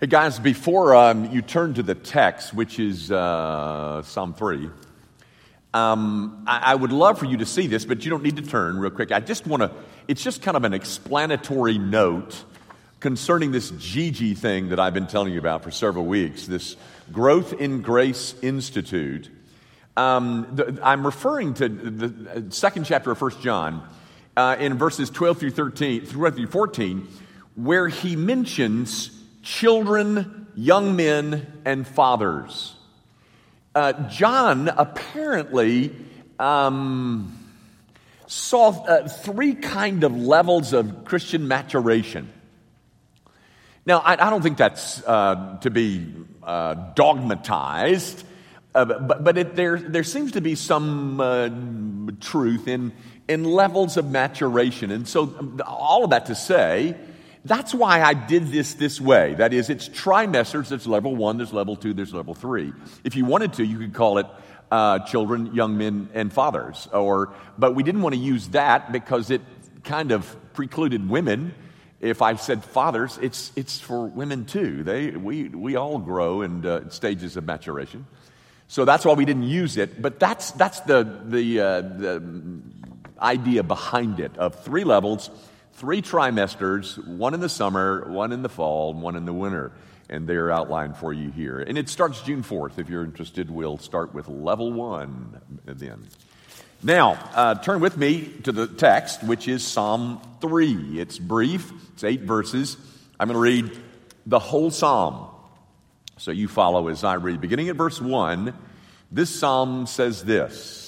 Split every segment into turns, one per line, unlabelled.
Hey guys, before um, you turn to the text, which is uh, Psalm 3, um, I, I, would love for you to see this, but you don't need to turn real quick. I just want to, it's just kind of an explanatory note concerning this Gigi thing that I've been telling you about for several weeks, this Growth in Grace Institute. Um, the, I'm referring to the second chapter of 1 John uh, in verses 12 through 13, through 14, where he mentions children, young men, and fathers. Uh, John apparently um, saw uh, three kind of levels of Christian maturation. Now, I, I don't think that's uh, to be uh, dogmatized, uh, but, but it, there, there seems to be some uh, truth in, in levels of maturation. And so, all of that to say, that's why I did this this way. That is, it's trimesters. There's level one, there's level two, there's level three. If you wanted to, you could call it uh, children, young men, and fathers. Or, but we didn't want to use that because it kind of precluded women. If I said fathers, it's, it's for women too. They, we, we all grow in uh, stages of maturation. So that's why we didn't use it. But that's, that's the, the, uh, the idea behind it of three levels three trimesters, one in the summer, one in the fall, and one in the winter. And they're outlined for you here. And it starts June 4th. If you're interested, we'll start with level one then. Now, uh, turn with me to the text, which is Psalm 3. It's brief, it's eight verses. I'm going to read the whole psalm. So you follow as I read. Beginning at verse 1, this psalm says this.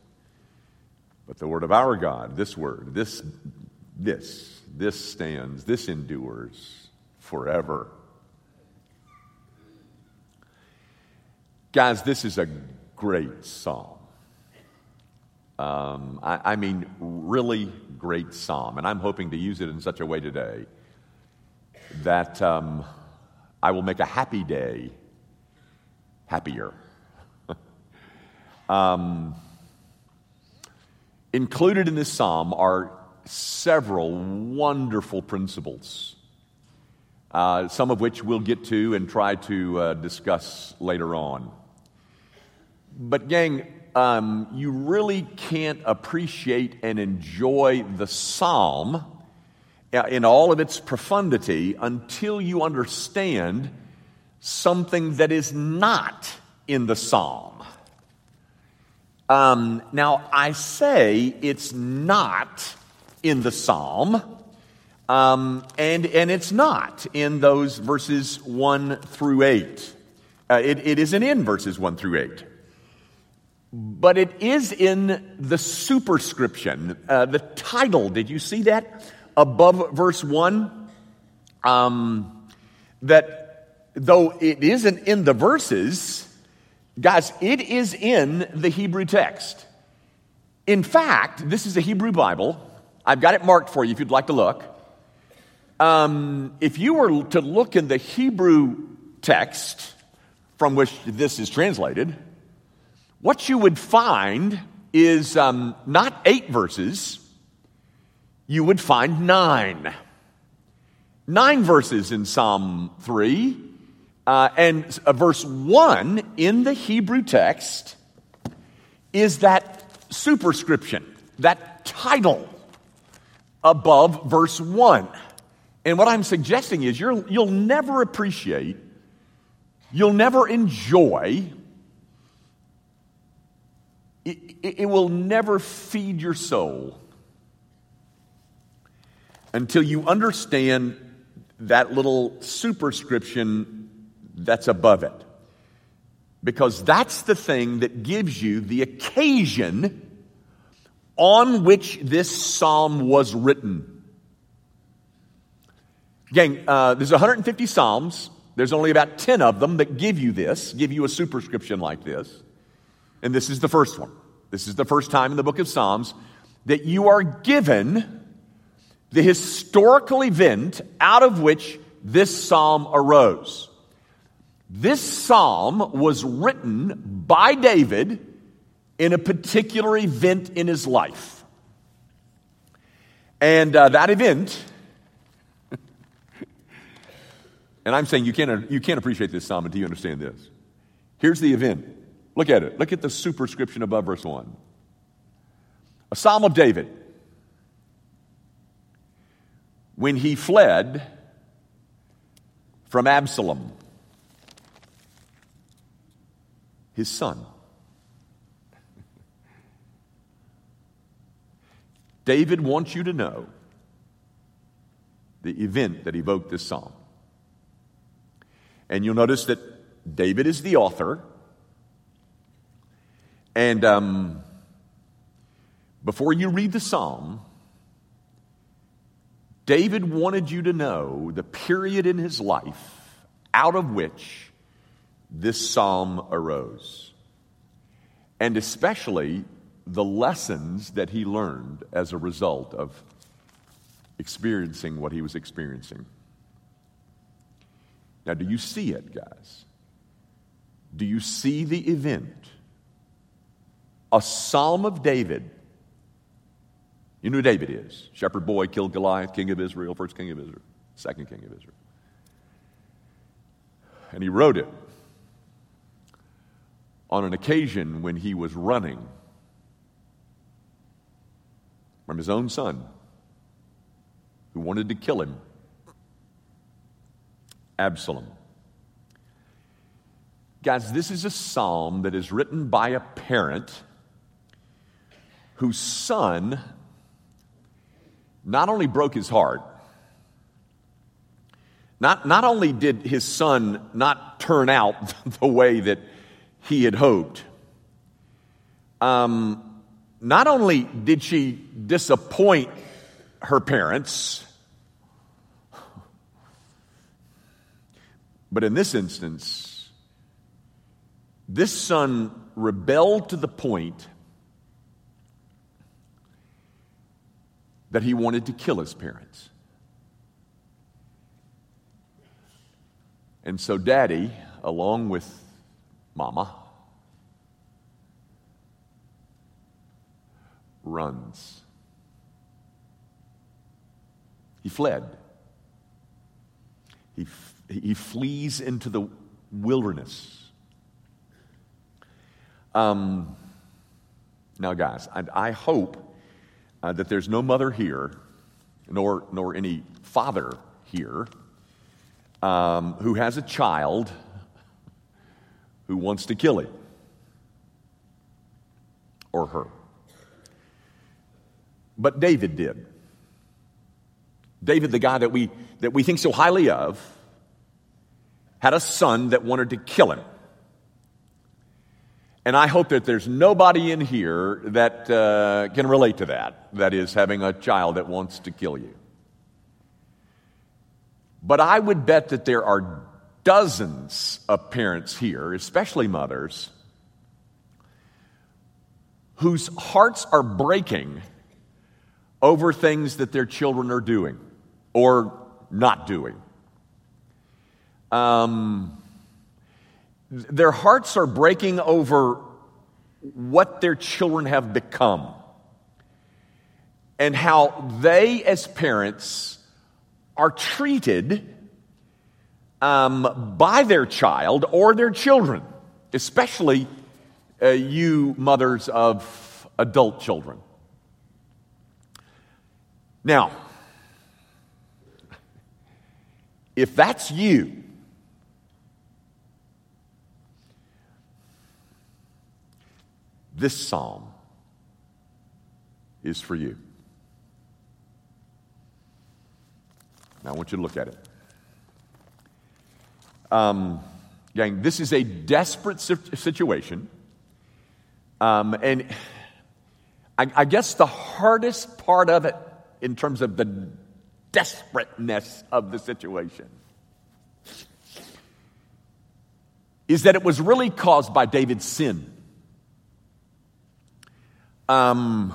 but the word of our God, this word, this, this, this stands, this endures forever. Guys, this is a great psalm. Um, I, I, mean, really great psalm. And I'm hoping to use it in such a way today that um, I will make a happy day happier. um, Included in this psalm are several wonderful principles, uh, some of which we'll get to and try to uh, discuss later on. But, gang, um, you really can't appreciate and enjoy the psalm uh, in all of its profundity until you understand something that is not in the psalm. Um, now, I say it's not in the psalm, um, and, and it's not in those verses 1 through 8. Uh, it, it isn't in verses 1 through 8. But it is in the superscription, uh, the title. Did you see that above verse 1? Um, that though it isn't in the verses, Guys, it is in the Hebrew text. In fact, this is a Hebrew Bible. I've got it marked for you if you'd like to look. Um, if you were to look in the Hebrew text from which this is translated, what you would find is um, not eight verses, you would find nine. Nine verses in Psalm 3 uh, and uh, verse 1 in the Hebrew text is that superscription, that title above verse 1. And what I'm suggesting is you will never appreciate, you'll never enjoy, it, it will never feed your soul until you understand that little superscription that's above it. Because that's the thing that gives you the occasion on which this psalm was written. Gang, uh, there's 150 psalms. There's only about 10 of them that give you this, give you a superscription like this. And this is the first one. This is the first time in the book of Psalms that you are given the historical event out of which this psalm arose. This psalm was written by David in a particular event in his life. And uh, that event, and I'm saying you can't, you can't appreciate this psalm until you understand this. Here's the event. Look at it. Look at the superscription above verse 1. A psalm of David when he fled from Absalom, his son. David wants you to know the event that evoked this psalm. And you'll notice that David is the author. And um, before you read the psalm, David wanted you to know the period in his life out of which this psalm arose, and especially the lessons that he learned as a result of experiencing what he was experiencing. Now, do you see it, guys? Do you see the event? A psalm of David you know who David is shepherd boy, killed Goliath, king of Israel, first king of Israel, second king of Israel. And he wrote it on an occasion when he was running from his own son who wanted to kill him, Absalom. Guys, this is a psalm that is written by a parent whose son not only broke his heart, not, not only did his son not turn out the way that he had hoped, um, not only did she disappoint her parents, but in this instance, this son rebelled to the point that he wanted to kill his parents. And so, daddy, along with mama, runs. He fled. He, he flees into the wilderness. Um, now, guys, I, I hope uh, that there's no mother here, nor, nor any father here, um, who has a child who wants to kill him or her. But David did. David, the guy that we, that we think so highly of, had a son that wanted to kill him. And I hope that there's nobody in here that uh, can relate to that, that is, having a child that wants to kill you. But I would bet that there are dozens of parents here, especially mothers, whose hearts are breaking over things that their children are doing or not doing. Um, their hearts are breaking over what their children have become and how they, as parents, are treated um, by their child or their children, especially uh, you mothers of adult children. Now, if that's you, this psalm is for you. Now, I want you to look at it. Um, gang, this is a desperate situation. Um, and I, I guess the hardest part of it, in terms of the desperateness of the situation, is that it was really caused by David's sin. Um,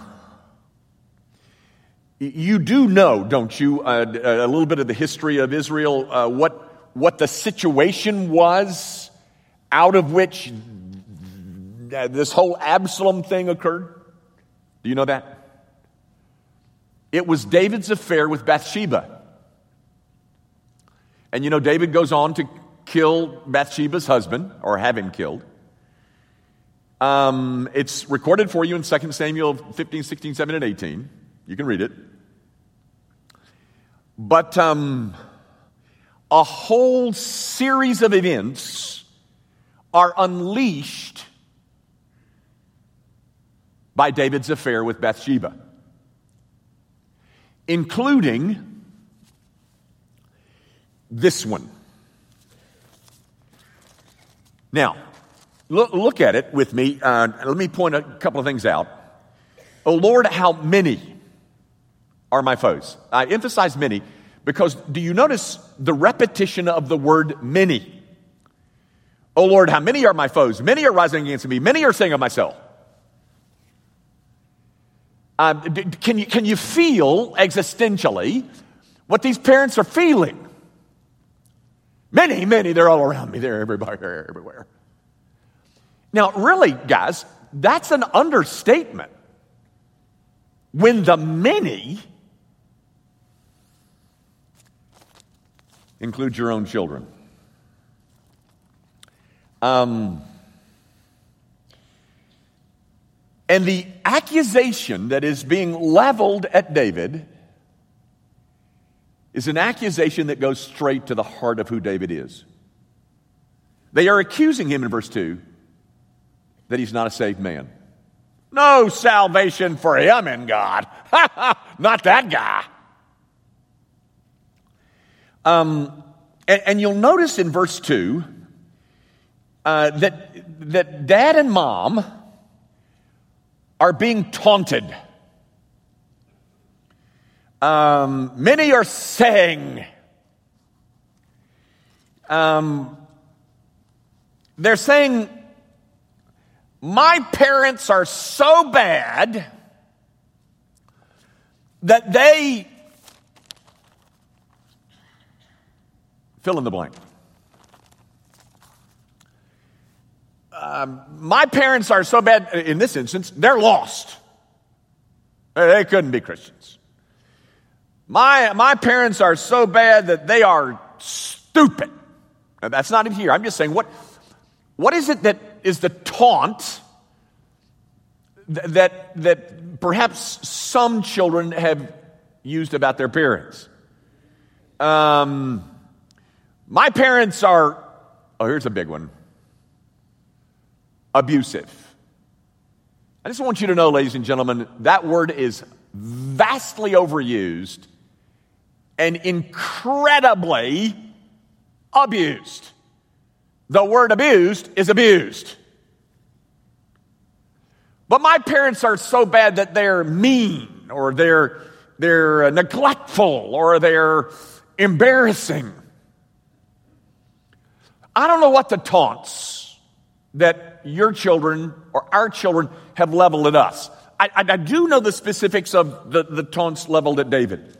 you do know, don't you, uh, a little bit of the history of Israel, uh, what, what the situation was out of which this whole Absalom thing occurred? Do you know that? It was David's affair with Bathsheba. And you know, David goes on to kill Bathsheba's husband, or have him killed. Um, it's recorded for you in 2 Samuel 15, 16, 17, and 18. You can read it. But um, a whole series of events are unleashed by David's affair with Bathsheba, including this one. Now, look, look at it with me. Uh, let me point a couple of things out. Oh Lord, how many are my foes? I emphasize many because do you notice the repetition of the word many? Oh Lord, how many are my foes? Many are rising against me. Many are saying of myself. Um, can, you, can you feel existentially what these parents are feeling? Many, many, they're all around me. They're everybody, they're everywhere. Now, really, guys, that's an understatement. When the many include your own children. Um, and the accusation that is being leveled at David is an accusation that goes straight to the heart of who David is. They are accusing him in verse 2 that he's not a saved man. No salvation for him in God. not that guy. Um, and, and, you'll notice in verse 2 uh, that, that dad and mom are being taunted. Um, many are saying, um, they're saying, my parents are so bad that they fill in the blank. Um, my parents are so bad, in this instance, they're lost. They couldn't be Christians. My, my parents are so bad that they are stupid. Now, that's not in here. I'm just saying, what, what is it that is the taunt that, that perhaps some children have used about their parents? Um, my parents are, oh, here's a big one abusive. I just want you to know, ladies and gentlemen, that word is vastly overused and incredibly abused. The word abused is abused. But my parents are so bad that they're mean or they're, they're neglectful or they're embarrassing. I don't know what the taunts that your children or our children have leveled at us. I, I, I do know the specifics of the, the taunts leveled at David.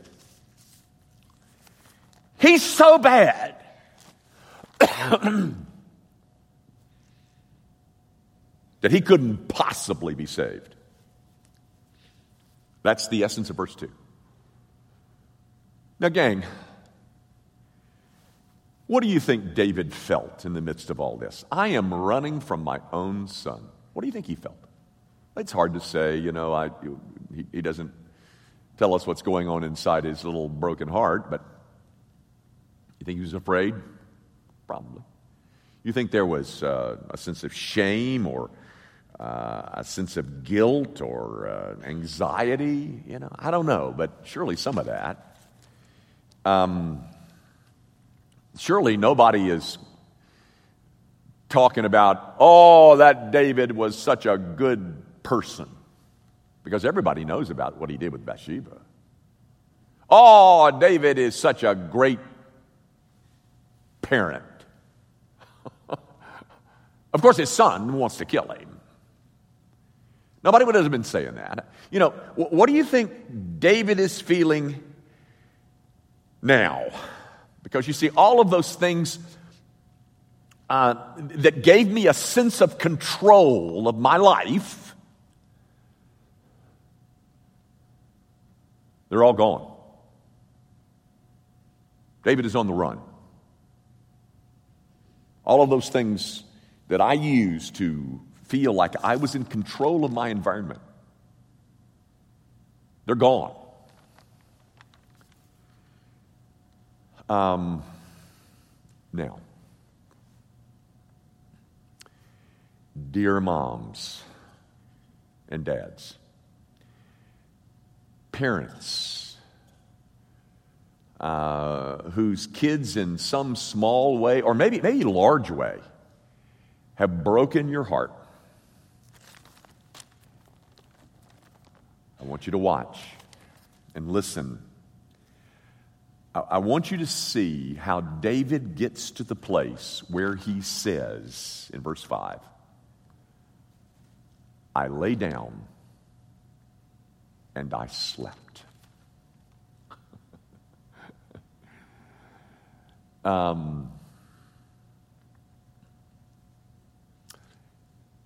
He's so bad. that he couldn't possibly be saved. That's the essence of verse 2. Now, gang, what do you think David felt in the midst of all this? I am running from my own son. What do you think he felt? It's hard to say, you know, I, he, he doesn't tell us what's going on inside his little broken heart, but you think he was afraid? Probably. You think there was uh, a sense of shame or uh, a sense of guilt or uh, anxiety? You know, I don't know, but surely some of that. Um, surely nobody is talking about, oh, that David was such a good person, because everybody knows about what he did with Bathsheba. Oh, David is such a great parent. of course, his son wants to kill him. Nobody would have been saying that. You know, what do you think David is feeling now? Because you see, all of those things uh, that gave me a sense of control of my life, they're all gone. David is on the run. All of those things that I used to feel like I was in control of my environment, they're gone. Um, now, dear moms and dads, parents uh, whose kids, in some small way, or maybe, maybe large way, have broken your heart. I want you to watch and listen I want you to see how David gets to the place where he says in verse 5 I lay down and I slept. um,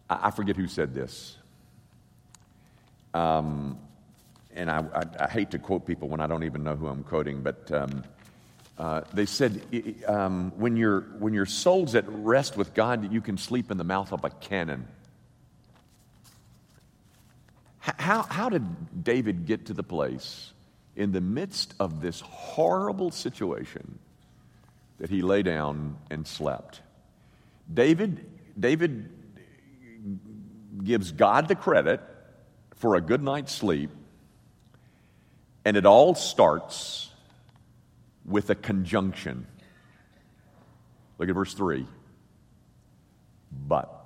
I forget who said this. Um, and I, I, I, hate to quote people when I don't even know who I'm quoting, but um, uh, they said um, when, your, when your soul's at rest with God, you can sleep in the mouth of a cannon. How, how did David get to the place in the midst of this horrible situation that he lay down and slept? David, David gives God the credit for a good night's sleep and it all starts with a conjunction. Look at verse 3. But.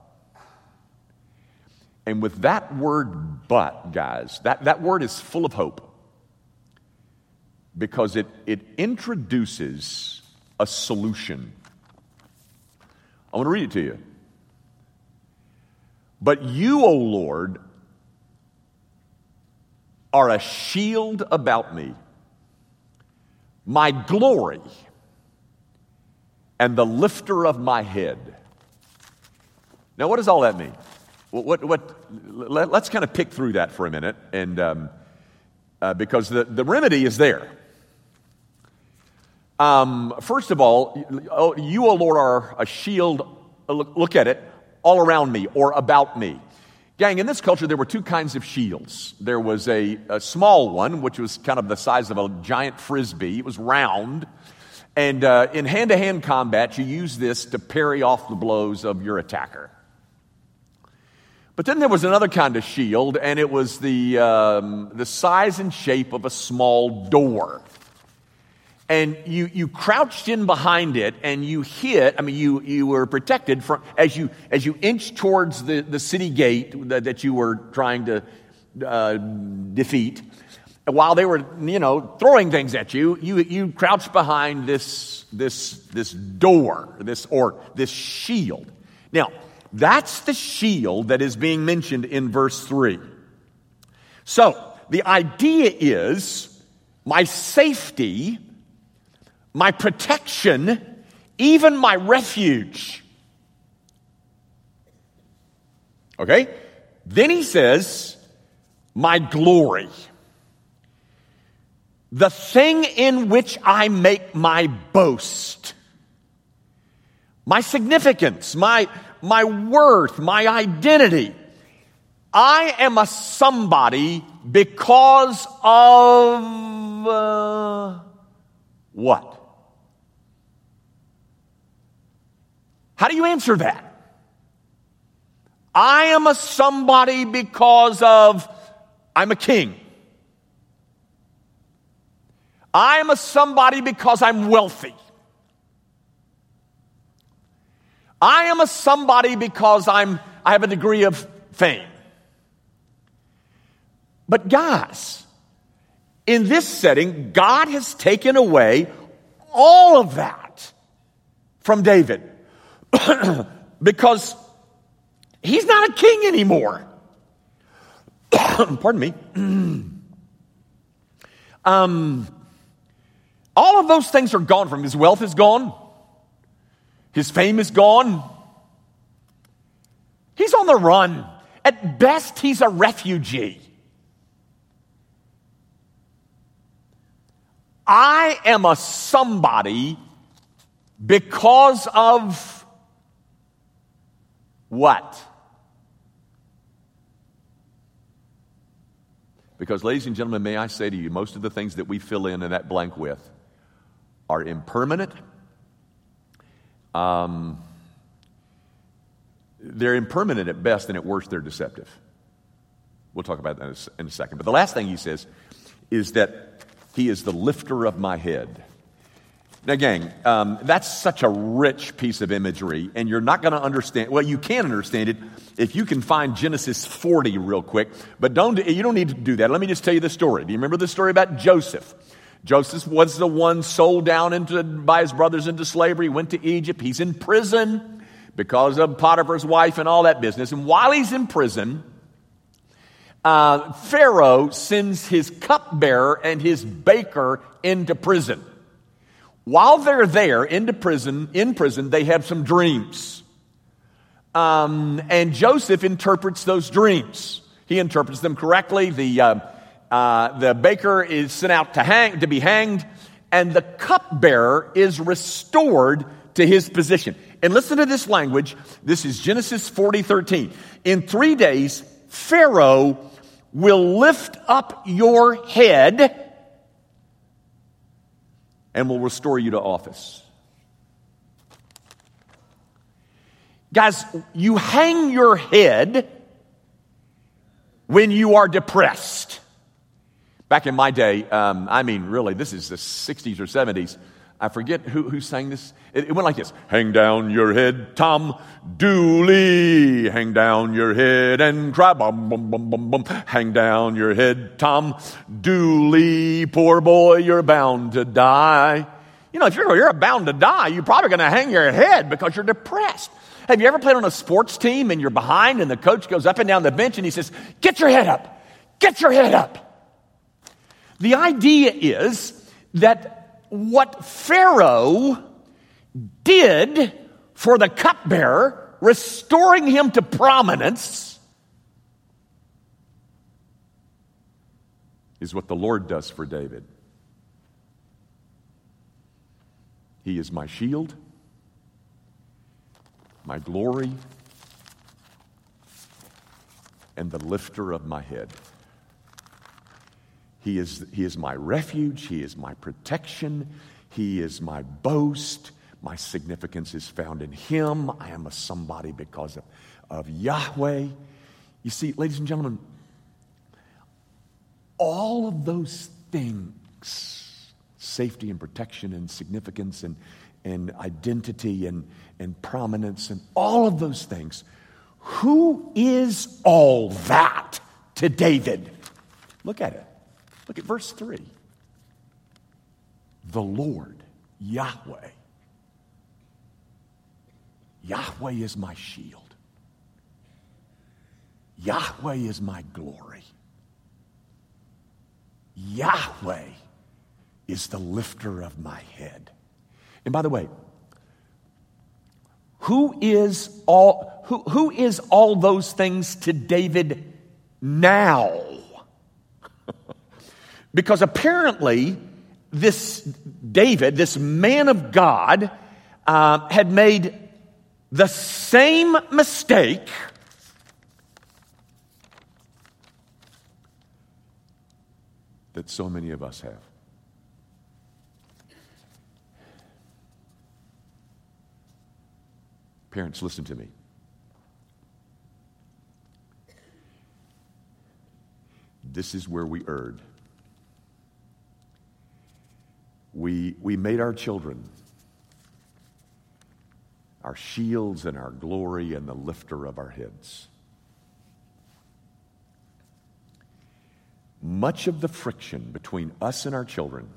And with that word but, guys, that, that word is full of hope because it, it introduces a solution. I want to read it to you. But you, O Lord, are a shield about me, my glory, and the lifter of my head. Now, what does all that mean? What, what, let, us kind of pick through that for a minute, and um, uh, because the, the remedy is there. Um, first of all, oh, you, O Lord, are a shield. Look, look at it all around me or about me. Gang, in this culture, there were two kinds of shields. There was a, a small one, which was kind of the size of a giant frisbee, it was round. And uh, in hand to hand combat, you use this to parry off the blows of your attacker. But then there was another kind of shield, and it was the, um, the size and shape of a small door and you, you crouched in behind it and you hit i mean you, you were protected from as you as you inched towards the, the city gate that, that you were trying to uh, defeat while they were you know throwing things at you you you crouched behind this this this door this or this shield. Now that's the shield that is being mentioned in verse 3 so the idea is my safety my protection, even my refuge. Okay? Then he says, my glory. The thing in which I make my boast. My significance, my, my worth, my identity. I am a somebody because of uh, what? How do you answer that? I am a somebody because of I'm a king. I am a somebody because I'm wealthy. I am a somebody because I'm, I have a degree of fame. But guys, in this setting, God has taken away all of that from David because he's not a king anymore. Pardon me. um, all of those things are gone from him. His wealth is gone. His fame is gone. He's on the run. At best, he's a refugee. I am a somebody because of what? Because, ladies and gentlemen, may I say to you, most of the things that we fill in in that blank with are impermanent. Um, they're impermanent at best, and at worst, they're deceptive. We'll talk about that in a second. But the last thing he says is that he is the lifter of my head. Now, gang, um, that's such a rich piece of imagery, and you're not going to understand. Well, you can understand it if you can find Genesis 40 real quick, but don't, you don't need to do that. Let me just tell you the story. Do you remember the story about Joseph? Joseph was the one sold down into, by his brothers into slavery, went to Egypt. He's in prison because of Potiphar's wife and all that business. And while he's in prison, uh, Pharaoh sends his cupbearer and his baker into prison. While they're there into prison, in prison, they have some dreams. Um, and Joseph interprets those dreams. He interprets them correctly. The, uh, uh, the baker is sent out to, hang, to be hanged, and the cupbearer is restored to his position. And listen to this language. This is Genesis 40 13. In three days, Pharaoh will lift up your head and will restore you to office. Guys, you hang your head when you are depressed. Back in my day, um, I mean, really, this is the 60s or 70s. I forget who, who sang this. It, it, went like this Hang down your head, Tom Dooley. Hang down your head and cry. Bum, bum, bum, bum, bum. Hang down your head, Tom Dooley. Poor boy, you're bound to die. You know, if you're, you're bound to die, you're probably going to hang your head because you're depressed. Have you ever played on a sports team and you're behind and the coach goes up and down the bench and he says, Get your head up. Get your head up. The idea is that what Pharaoh did for the cupbearer, restoring him to prominence, is what the Lord does for David. He is my shield, my glory, and the lifter of my head. He is, he is my refuge. He is my protection. He is my boast. My significance is found in Him. I am a somebody because of, of Yahweh. You see, ladies and gentlemen, all of those things safety and protection and significance and, and identity and, and prominence and all of those things who is all that to David? Look at it. Look at verse 3. The Lord, Yahweh. Yahweh is my shield. Yahweh is my glory. Yahweh is the lifter of my head. And by the way, who is all who, who is all those things to David now? Because apparently, this David, this man of God, uh, had made the same mistake that so many of us have. Parents, listen to me. This is where we erred. We, we made our children our shields and our glory and the lifter of our heads. Much of the friction between us and our children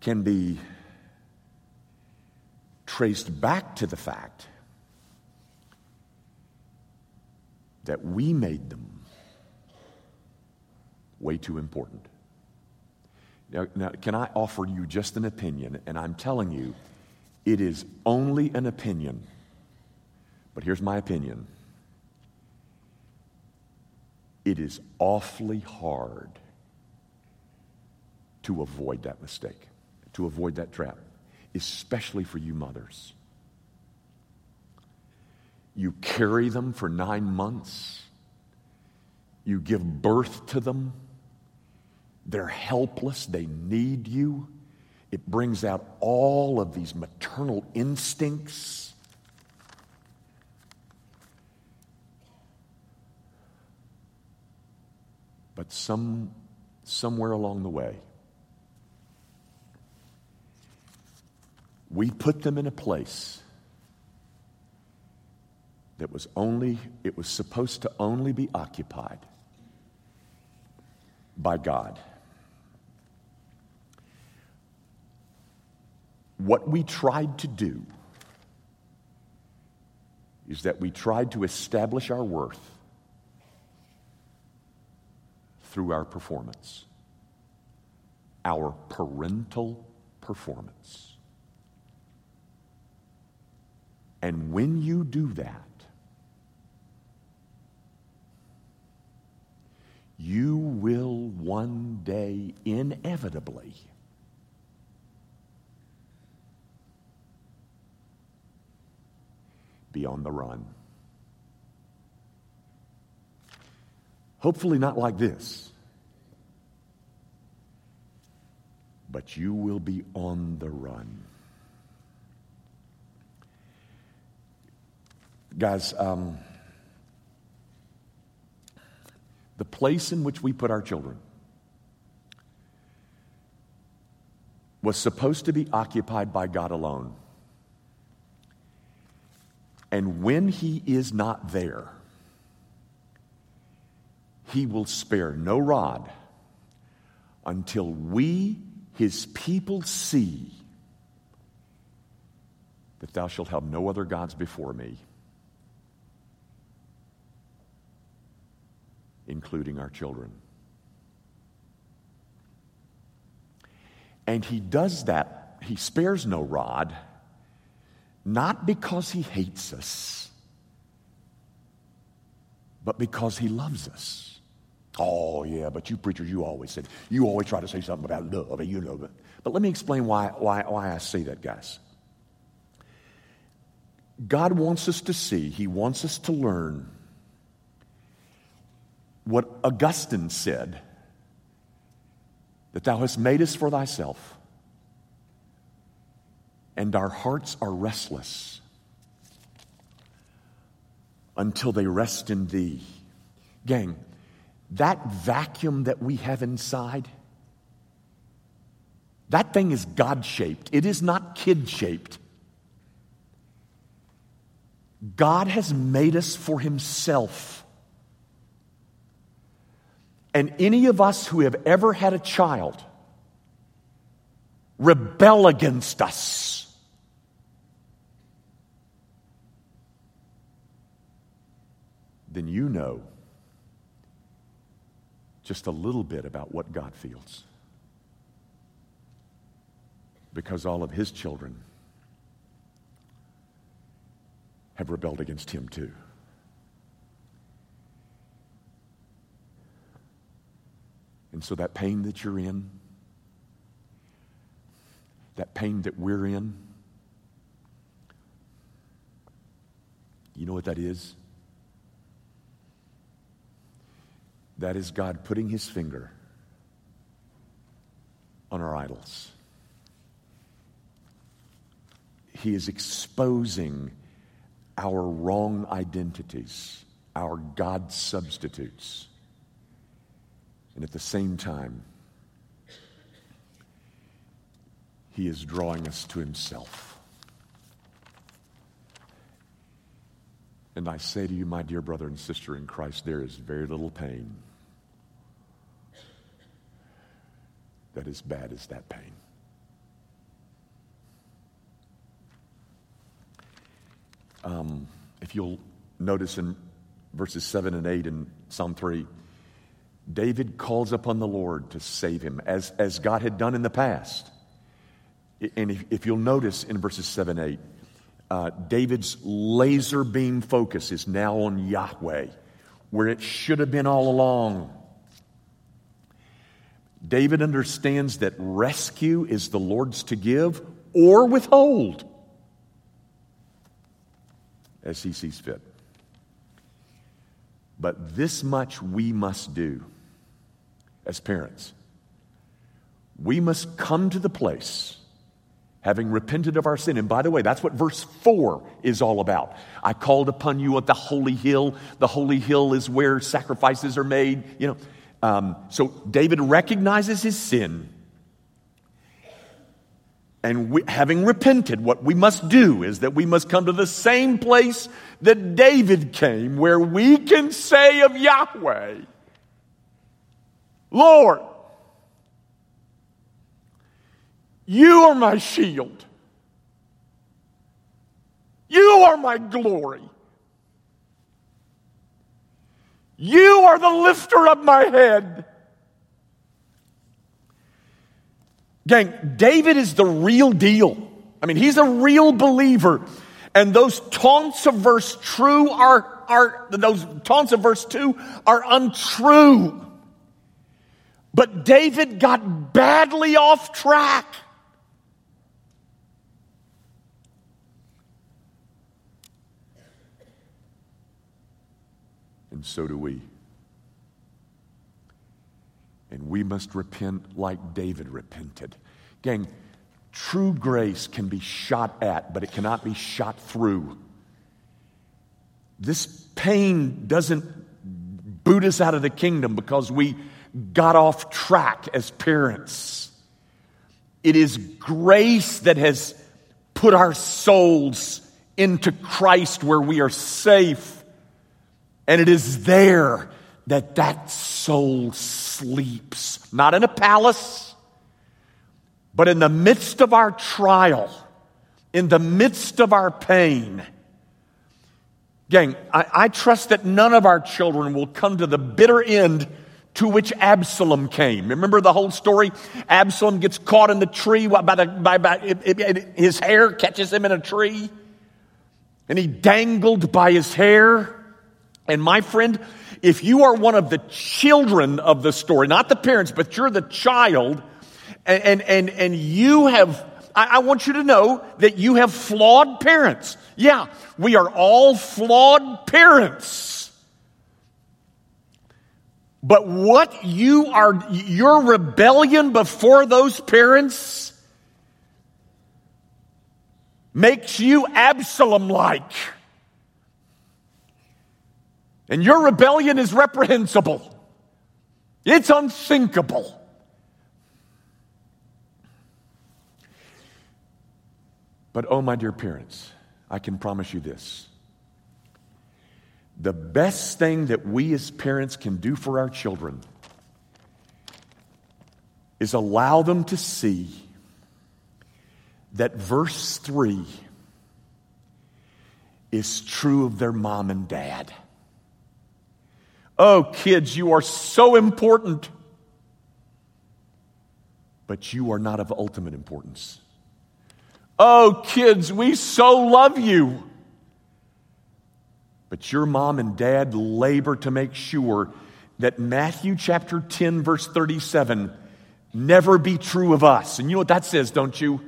can be traced back to the fact that we made them way too important. Now, now, can I offer you just an opinion? And I'm telling you, it is only an opinion. But here's my opinion it is awfully hard to avoid that mistake, to avoid that trap, especially for you mothers. You carry them for nine months, you give birth to them, they're helpless, they need you. It brings out all of these maternal instincts. But some, somewhere along the way, we put them in a place that was only, it was supposed to only be occupied by God. What we tried to do is that we tried to establish our worth through our performance, our parental performance. And when you do that, you will one day inevitably be on the run. Hopefully, not like this, but you will be on the run. Guys, um, the place in which we put our children was supposed to be occupied by God alone. And when he is not there, he will spare no rod until we, his people, see that thou shalt have no other gods before me, including our children. And he does that, he spares no rod not because he hates us, but because he loves us. Oh, yeah, but you preachers, you always said, you always try to say something about love, and you know that. But let me explain why, why, why I say that, guys. God wants us to see, He wants us to learn what Augustine said that thou hast made us for thyself and our hearts are restless until they rest in thee. Gang, that vacuum that we have inside, that thing is God shaped. It is not kid shaped. God has made us for Himself. And any of us who have ever had a child rebel against us then you know just a little bit about what God feels. Because all of his children have rebelled against him too. And so that pain that you're in, that pain that we're in, you know what that is? That is God putting his finger on our idols. he is exposing our wrong identities, our God substitutes. And at the same time, he is drawing us to himself. And I say to you, my dear brother and sister in Christ, there is very little pain that is bad as that pain. Um, if you'll notice in verses 7 and 8 in Psalm 3, David calls upon the Lord to save him as, as God had done in the past. And if, if you'll notice in verses 7 and 8, uh, David's laser beam focus is now on Yahweh, where it should have been all along. David understands that rescue is the Lord's to give or withhold as he sees fit. But this much we must do as parents. We must come to the place, having repented of our sin. And by the way, that's what verse 4 is all about. I called upon you at the holy hill. The holy hill is where sacrifices are made. You know, um, so David recognizes his sin. And we, having repented, what we must do is that we must come to the same place that David came, where we can say of Yahweh, Lord, you are my shield. You are my glory. You are the lifter of my head. Gang, David is the real deal. I mean, he's a real believer. And those taunts of verse true are, are those taunts of verse 2 are untrue. But David got badly off track. And so do we. And we must repent like David repented. Gang, true grace can be shot at, but it cannot be shot through. This pain doesn't boot us out of the kingdom because we got off track as parents. It is grace that has put our souls into Christ where we are safe and it is there that that soul sleeps, not in a palace, but in the midst of our trial, in the midst of our pain. Gang, I, I, trust that none of our children will come to the bitter end to which Absalom came. Remember the whole story? Absalom gets caught in the tree by, the, by, by it, it, his hair catches him in a tree, and he dangled by his hair. And my friend, if you are one of the children of the story, not the parents, but you're the child, and, and, and, and you have, I, I want you to know that you have flawed parents. Yeah, we are all flawed parents. But what you are, your rebellion before those parents makes you Absalom like. And your rebellion is reprehensible. It's unthinkable. But oh, my dear parents, I can promise you this. The best thing that we as parents can do for our children is allow them to see that verse 3 is true of their mom and dad. Oh, kids, you are so important. But you are not of ultimate importance. Oh, kids, we so love you. But your mom and dad labor to make sure that Matthew chapter 10, verse 37, never be true of us. And you know what that says, don't you?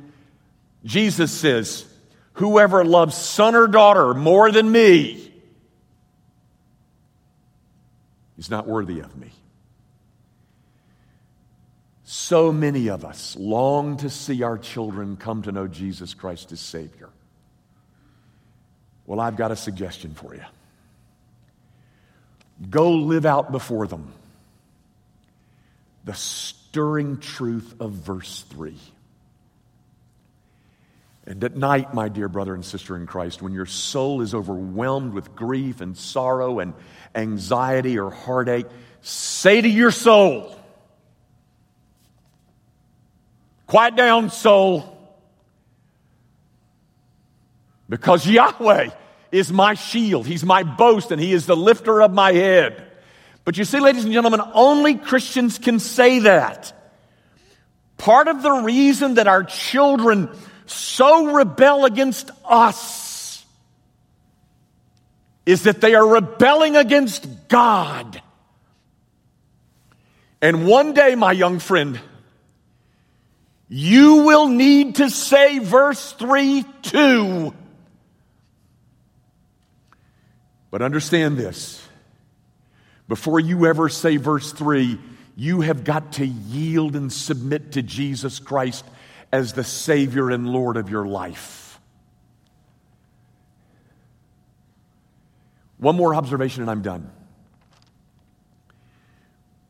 Jesus says, Whoever loves son or daughter more than me He's not worthy of me. So many of us long to see our children come to know Jesus Christ as Savior. Well, I've got a suggestion for you. Go live out before them the stirring truth of verse 3. And at night, my dear brother and sister in Christ, when your soul is overwhelmed with grief and sorrow and anxiety or heartache, say to your soul, Quiet down, soul. Because Yahweh is my shield, He's my boast, and He is the lifter of my head. But you see, ladies and gentlemen, only Christians can say that. Part of the reason that our children so rebel against us is that they are rebelling against God. And one day, my young friend, you will need to say verse 3 too. But understand this before you ever say verse 3, you have got to yield and submit to Jesus Christ as the Savior and Lord of your life. One more observation and I'm done.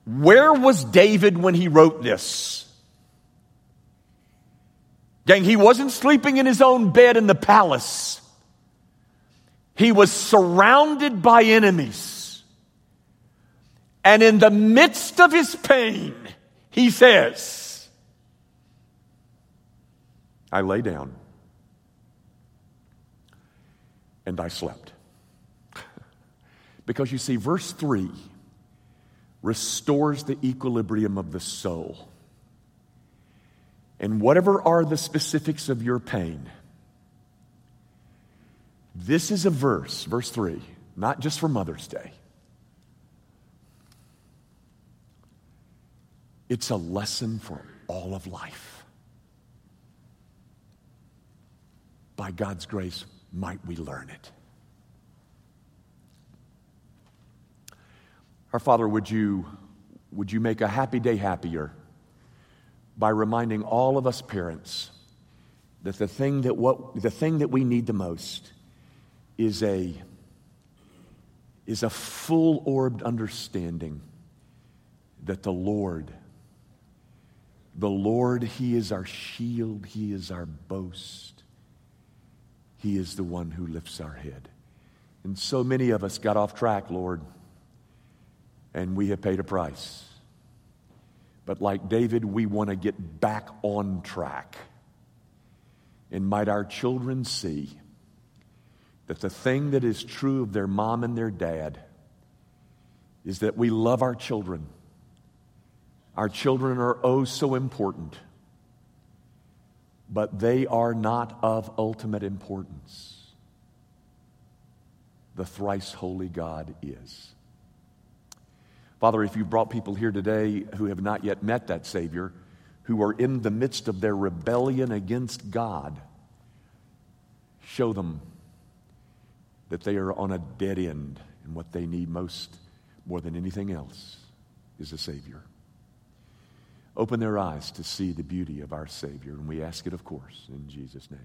Where was David when he wrote this? Gang, he wasn't sleeping in his own bed in the palace. He was surrounded by enemies. And in the midst of his pain, he says, I lay down and I slept. because you see, verse 3 restores the equilibrium of the soul. And whatever are the specifics of your pain, this is a verse, verse 3, not just for Mother's Day. It's a lesson for all of life. By God's grace, might we learn it. Our Father, would you, would you make a happy day happier? by reminding all of us parents that the thing that, what, the thing that we need the most is a, is a full orbed understanding that the Lord, the Lord, He is our shield, He is our boast, He is the one who lifts our head. And so many of us got off track, Lord, and we have paid a price. But like David, we want to get back on track. And might our children see that the thing that is true of their mom and their dad is that we love our children. Our children are oh so important, but they are not of ultimate importance. The thrice holy God is. Father, if you brought people here today who have not yet met that Savior, who are in the midst of their rebellion against God, show them that they are on a dead end and what they need most, more than anything else, is a Savior. Open their eyes to see the beauty of our Savior, and we ask it, of course, in Jesus' name.